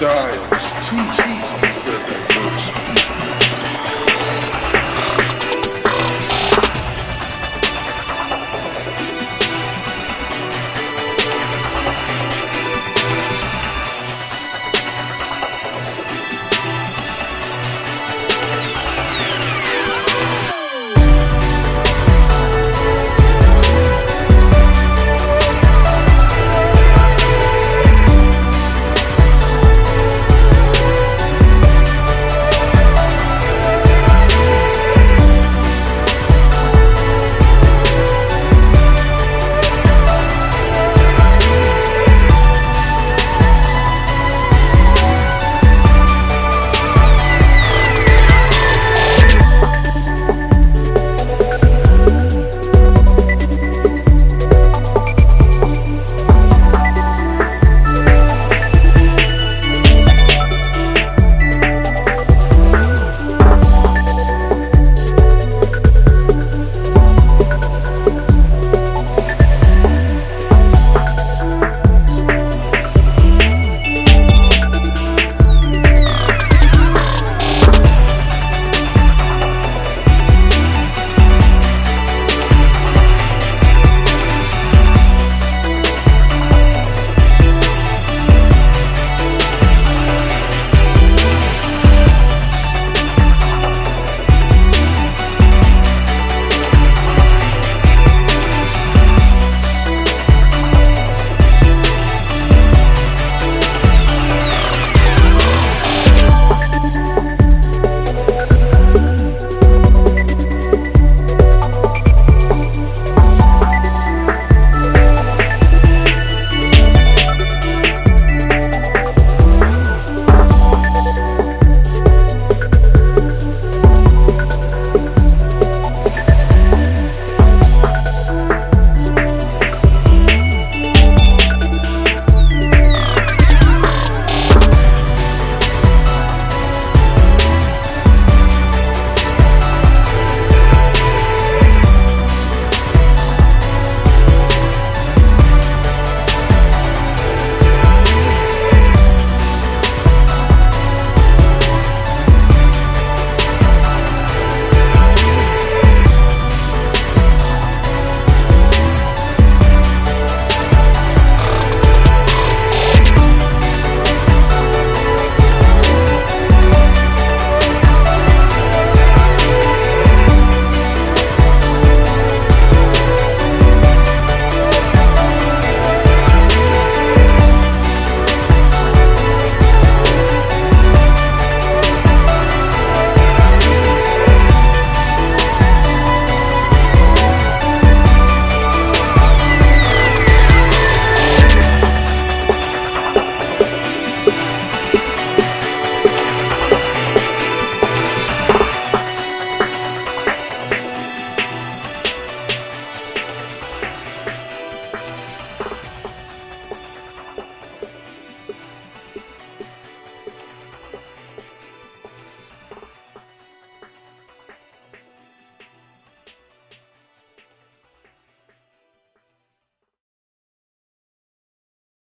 Styles. Two